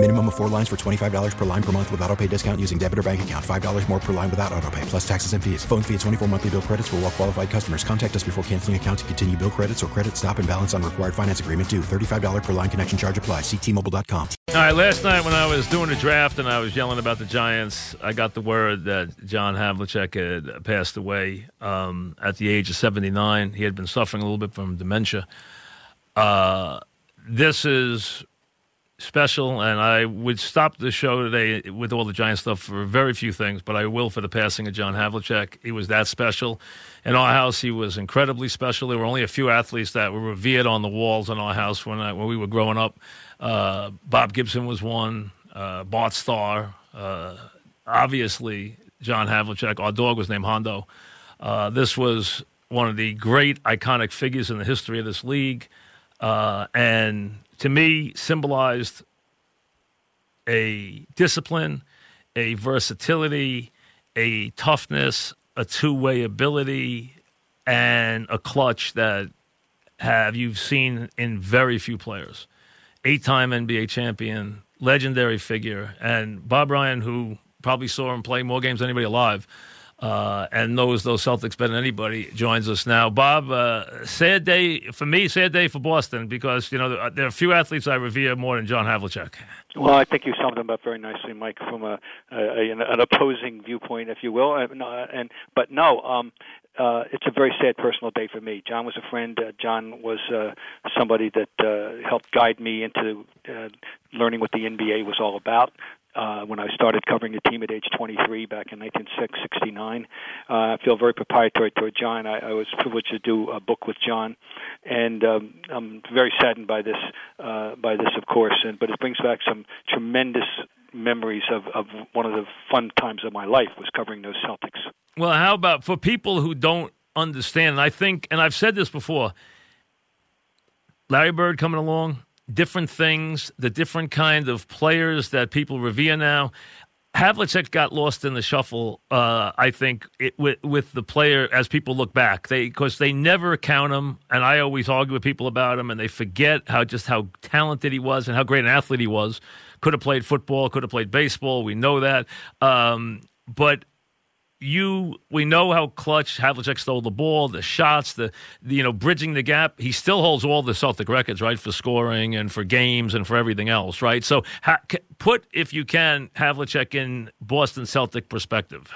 Minimum of four lines for $25 per line per month with auto pay discount using debit or bank account. $5 more per line without auto pay, plus taxes and fees. Phone fee at 24 monthly bill credits for all well qualified customers. Contact us before canceling account to continue bill credits or credit stop and balance on required finance agreement due. $35 per line connection charge apply. Ctmobile.com. All right, last night when I was doing the draft and I was yelling about the Giants, I got the word that John Havlicek had passed away um, at the age of 79. He had been suffering a little bit from dementia. Uh, this is special, and I would stop the show today with all the Giant stuff for very few things, but I will for the passing of John Havlicek. He was that special. In our house, he was incredibly special. There were only a few athletes that were revered on the walls in our house when, I, when we were growing up. Uh, Bob Gibson was one, uh, Bart Starr, uh, obviously John Havlicek. Our dog was named Hondo. Uh, this was one of the great iconic figures in the history of this league. Uh, and to me symbolized a discipline, a versatility, a toughness, a two-way ability, and a clutch that have you've seen in very few players. Eight-time NBA champion, legendary figure, and Bob Ryan, who probably saw him play more games than anybody alive uh, and knows those Celtics better than anybody, joins us now. Bob, uh, sad day for me, sad day for Boston because you know there are a few athletes I revere more than John Havlicek. Well, I think you summed them up very nicely, Mike, from a, a an opposing viewpoint, if you will. And, and but no, um, uh, it's a very sad personal day for me. John was a friend. Uh, John was uh, somebody that uh, helped guide me into uh, learning what the NBA was all about uh, when I started covering the team at age 23 back in 1969. Uh, I feel very proprietary toward John. I, I was privileged to do a book with John, and um, I'm very saddened by this, uh, by this, of course. And but it brings back some tremendous memories of, of one of the fun times of my life was covering those Celtics. Well, how about for people who don't understand? And I think, and I've said this before. Larry Bird coming along, different things, the different kind of players that people revere now. Havlicek got lost in the shuffle. Uh, I think it, with with the player as people look back, they because they never count him, and I always argue with people about him, and they forget how just how talented he was and how great an athlete he was. Could have played football, could have played baseball. We know that, um, but you we know how clutch Havlicek stole the ball, the shots, the, the, you know bridging the gap. He still holds all the Celtic records, right, for scoring and for games and for everything else, right? So ha, put if you can Havlicek in Boston Celtic perspective.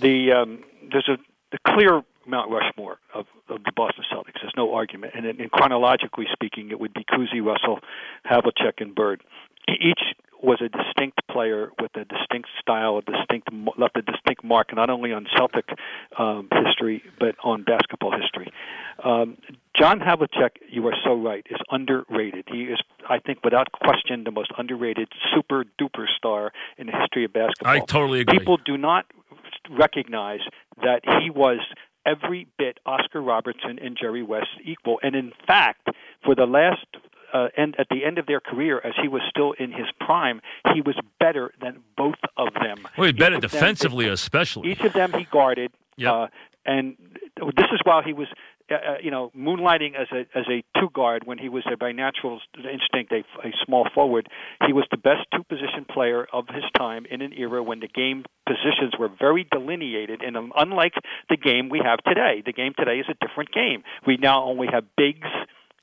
The um, there's a the clear Mount Rushmore of, of the Boston Celtics. There's no argument, and, and chronologically speaking, it would be Cousy, Russell, Havlicek, and Bird. Each was a distinct player with a distinct style, a distinct left a distinct mark not only on Celtic um, history but on basketball history. Um, John Havlicek, you are so right, is underrated. He is, I think, without question, the most underrated super duper star in the history of basketball. I totally agree. People do not recognize that he was every bit Oscar Robertson and Jerry West equal. And in fact, for the last uh, end at the end of their career, as he was still in his prime, he was better than both of them. Well, he better defensively, them, especially. Each of them he guarded, yep. uh, and this is while he was. Uh, uh, you know, moonlighting as a as a two guard when he was a, by natural instinct a, a small forward. He was the best two position player of his time in an era when the game positions were very delineated. And unlike the game we have today, the game today is a different game. We now only have bigs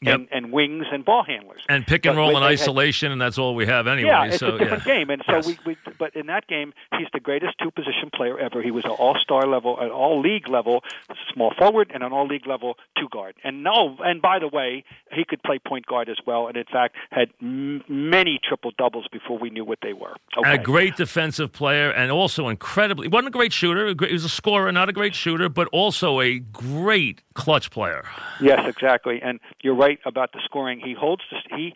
Yep. And, and, wings and ball handlers and pick and roll in isolation, had, and that's all we have anyway. Yeah, it's so, a different yeah. game, and so yes. we, we. But in that game, he's the greatest two position player ever. He was an all star level, an all league level, small forward, and an all league level two guard. And no, and by the way, he could play point guard as well, and in fact had m- many triple doubles before we knew what they were. Okay. A great defensive player, and also incredibly wasn't a great shooter. He was a scorer, not a great shooter, but also a great clutch player. Yes, exactly, and you're right about the scoring. He holds the, he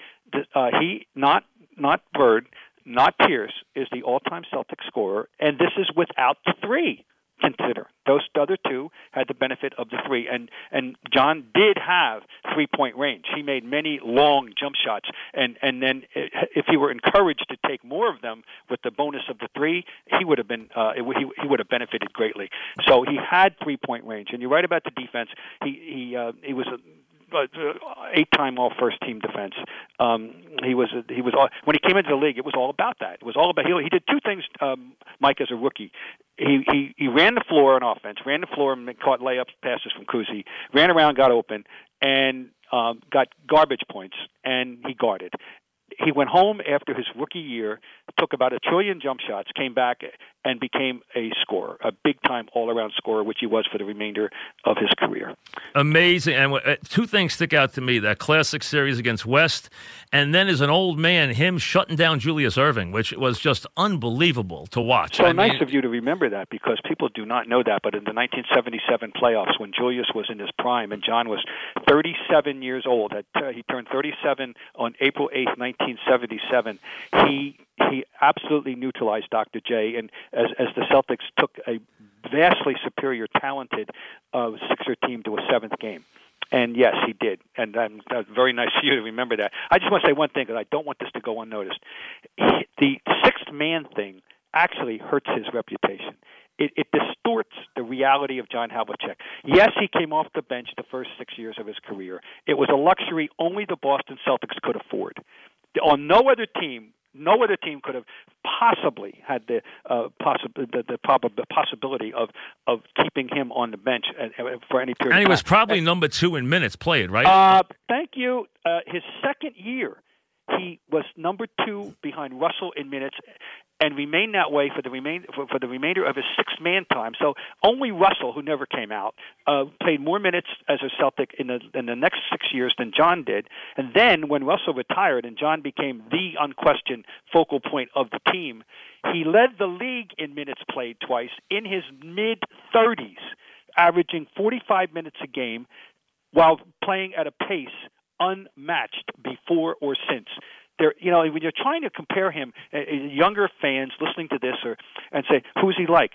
uh, he not not Bird, not Pierce is the all-time Celtic scorer, and this is without the three. consider. Those other two had the benefit of the three, and and John did have three point range. He made many long jump shots, and and then if he were encouraged to take more of them with the bonus of the three, he would have been uh, he he would have benefited greatly. So he had three point range, and you're right about the defense. He he uh, he was a uh, eight-time All-First Team defense. Um, he was he was all, when he came into the league. It was all about that. It was all about he, he did two things. Um, Mike as a rookie, he he he ran the floor on offense, ran the floor and caught layups passes from Cousy, ran around, got open, and um, got garbage points, and he guarded he went home after his rookie year, took about a trillion jump shots, came back and became a scorer, a big time all around scorer, which he was for the remainder of his career. Amazing. And uh, two things stick out to me that classic series against West, and then as an old man, him shutting down Julius Erving, which was just unbelievable to watch. So I nice mean, of you to remember that because people do not know that. But in the 1977 playoffs, when Julius was in his prime and John was 37 years old, uh, he turned 37 on April 8th, 1977. He he absolutely neutralized Dr. J, and as as the Celtics took a vastly superior, talented uh, Sixer team to a seventh game. And yes, he did, and um, that's very nice of you to remember that. I just want to say one thing because I don't want this to go unnoticed. The sixth man thing actually hurts his reputation. It, it distorts the reality of John Havlicek. Yes, he came off the bench the first six years of his career. It was a luxury only the Boston Celtics could afford. On no other team no other team could have possibly had the uh, possi- the, the, prob- the possibility of of keeping him on the bench for any period. And he was probably and, number two in minutes played, right? Uh, thank you. Uh, his second year, he was number two behind Russell in minutes, and remained that way for the remain for, for the remainder of his six man time. So only Russell, who never came out, uh, played more minutes as a Celtic in the in the next six years than John did. And then when Russell retired and John became the unquestioned focal point of the team, he led the league in minutes played twice in his mid 30s, averaging 45 minutes a game, while playing at a pace unmatched before or since there you know when you're trying to compare him uh, uh, younger fans listening to this or and say who's he like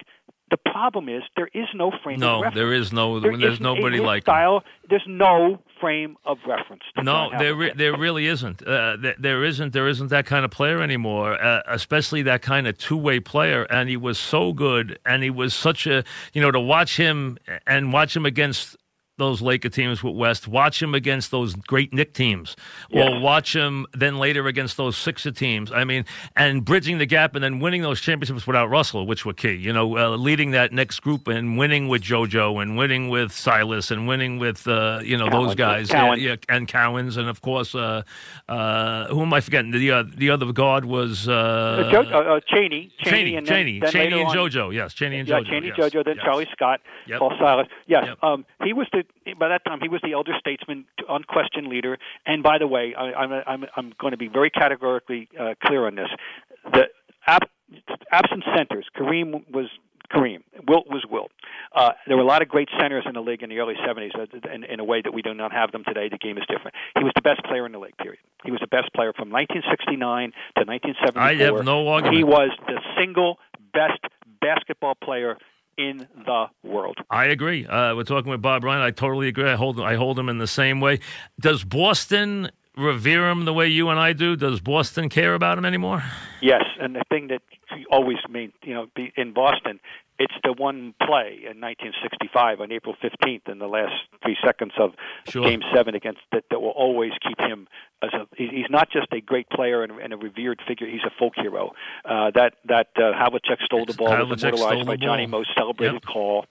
the problem is there is no frame no, of reference. there is no there there's nobody like style. Him. There's no frame of reference. No, there re- there really isn't. Uh, there, there isn't there isn't that kind of player anymore, uh, especially that kind of two-way player and he was so good and he was such a, you know, to watch him and watch him against those Laker teams with West. Watch him against those great Knick teams, yes. or watch him then later against those Sixer teams. I mean, and bridging the gap and then winning those championships without Russell, which were key. You know, uh, leading that next group and winning with JoJo and winning with Silas and winning with uh, you know those guys yeah, yeah, and Cowens and of course uh, uh, who am I forgetting? The uh, the other guard was uh, jo- uh, Chaney, Chaney, Chaney, and then, Chaney, then Chaney and on, JoJo. Yes, Chaney and yeah, JoJo. Chaney, yes. JoJo, then yes. Charlie Scott, yep. Paul Silas. Yes, yep. um, he was the by that time he was the elder statesman, unquestioned leader. And by the way, I, I'm I'm I'm going to be very categorically uh, clear on this. The ab- absent centers, Kareem was Kareem. Wilt was Wilt. Uh, there were a lot of great centers in the league in the early 70s uh, in, in a way that we do not have them today. The game is different. He was the best player in the league, period. He was the best player from 1969 to 1974. I have no argument. He was the single best basketball player in the world. I agree. Uh, we're talking with Bob Ryan. I totally agree. I hold I hold him in the same way. Does Boston revere him the way you and I do? Does Boston care about him anymore? Yes, and the thing that always mean you know be in Boston it's the one play in 1965 on April 15th in the last three seconds of sure. Game Seven against that that will always keep him as a. He's not just a great player and, and a revered figure. He's a folk hero. Uh, that that uh, Havlicek stole the ball was immortalized by Johnny Most celebrated yep. call,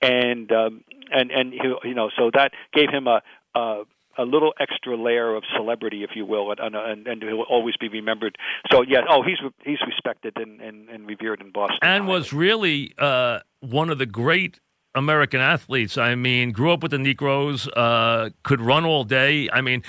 and um, and and he, you know so that gave him a. a a little extra layer of celebrity, if you will, and and, and he'll always be remembered. So yeah, oh, he's he's respected and, and, and revered in Boston, and was really uh, one of the great American athletes. I mean, grew up with the Niekros, uh, could run all day. I mean,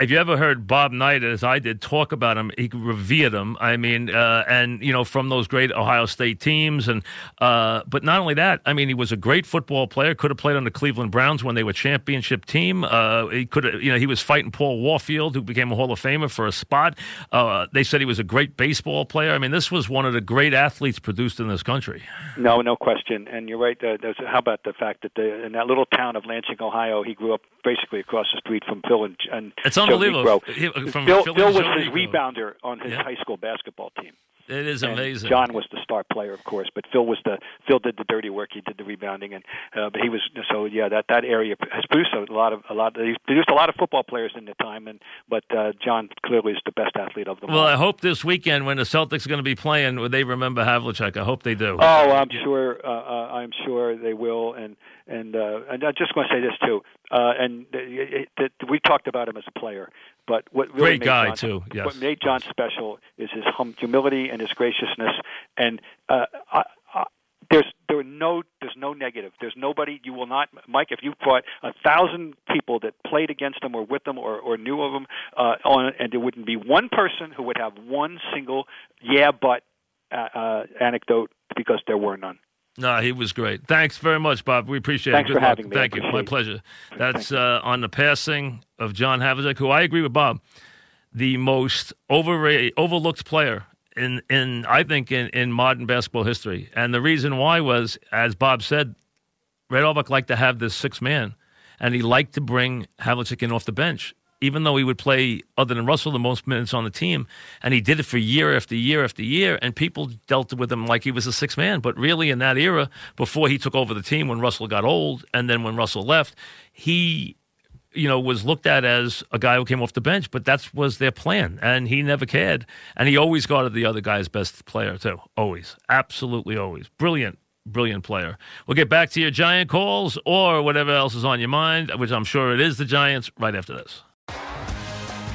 if you ever heard Bob Knight, as I did, talk about him, he revered him. I mean, uh, and you know, from those great Ohio State teams, and uh, but not only that, I mean, he was a great football player. Could have played on the Cleveland Browns when they were championship team. Uh, he could you know, he was fighting Paul Warfield, who became a Hall of Famer for a spot. Uh, they said he was a great baseball player. I mean, this was one of the great athletes produced in this country. No, no question. And you're right. Uh, how about the fact that the, in that little town of Lansing, Ohio, he grew up basically across the street from Phil and, and it's unbelievable. He, from Phil, Phil was his rebounder on his yeah. high school basketball team. It is amazing. John was the star player, of course, but Phil was the Phil did the dirty work. He did the rebounding, and uh, but he was so yeah. That that area has produced a lot of a lot. He's produced a lot of football players in the time, and but uh, John clearly is the best athlete of them. Well, all. I hope this weekend when the Celtics are going to be playing, will they remember Havlicek? I hope they do. Oh, I'm sure. Uh, uh, I'm sure they will, and and uh, and I just want to say this too. Uh, and it, it, it, we talked about him as a player, but what really great guy John, too. Yes. What made John special is his hum- humility and his graciousness. And uh, I, I, there's there are no there's no negative. There's nobody you will not Mike. If you brought a thousand people that played against him or with them or, or knew of him uh, on, and there wouldn't be one person who would have one single yeah but uh, uh, anecdote because there were none. No, he was great. Thanks very much, Bob. We appreciate Thanks it. Good for luck. having me. Thank you. My pleasure. That's uh, on the passing of John Havlicek, who I agree with Bob, the most overlooked player in, in I think, in, in modern basketball history. And the reason why was, as Bob said, Red Auerbach liked to have this six man, and he liked to bring Havlicek in off the bench even though he would play other than Russell the most minutes on the team, and he did it for year after year after year, and people dealt with him like he was a six man. But really, in that era, before he took over the team, when Russell got old, and then when Russell left, he you know, was looked at as a guy who came off the bench, but that was their plan, and he never cared. And he always guarded the other guy's best player too, always, absolutely always. Brilliant, brilliant player. We'll get back to your Giant calls or whatever else is on your mind, which I'm sure it is the Giants. Right after this.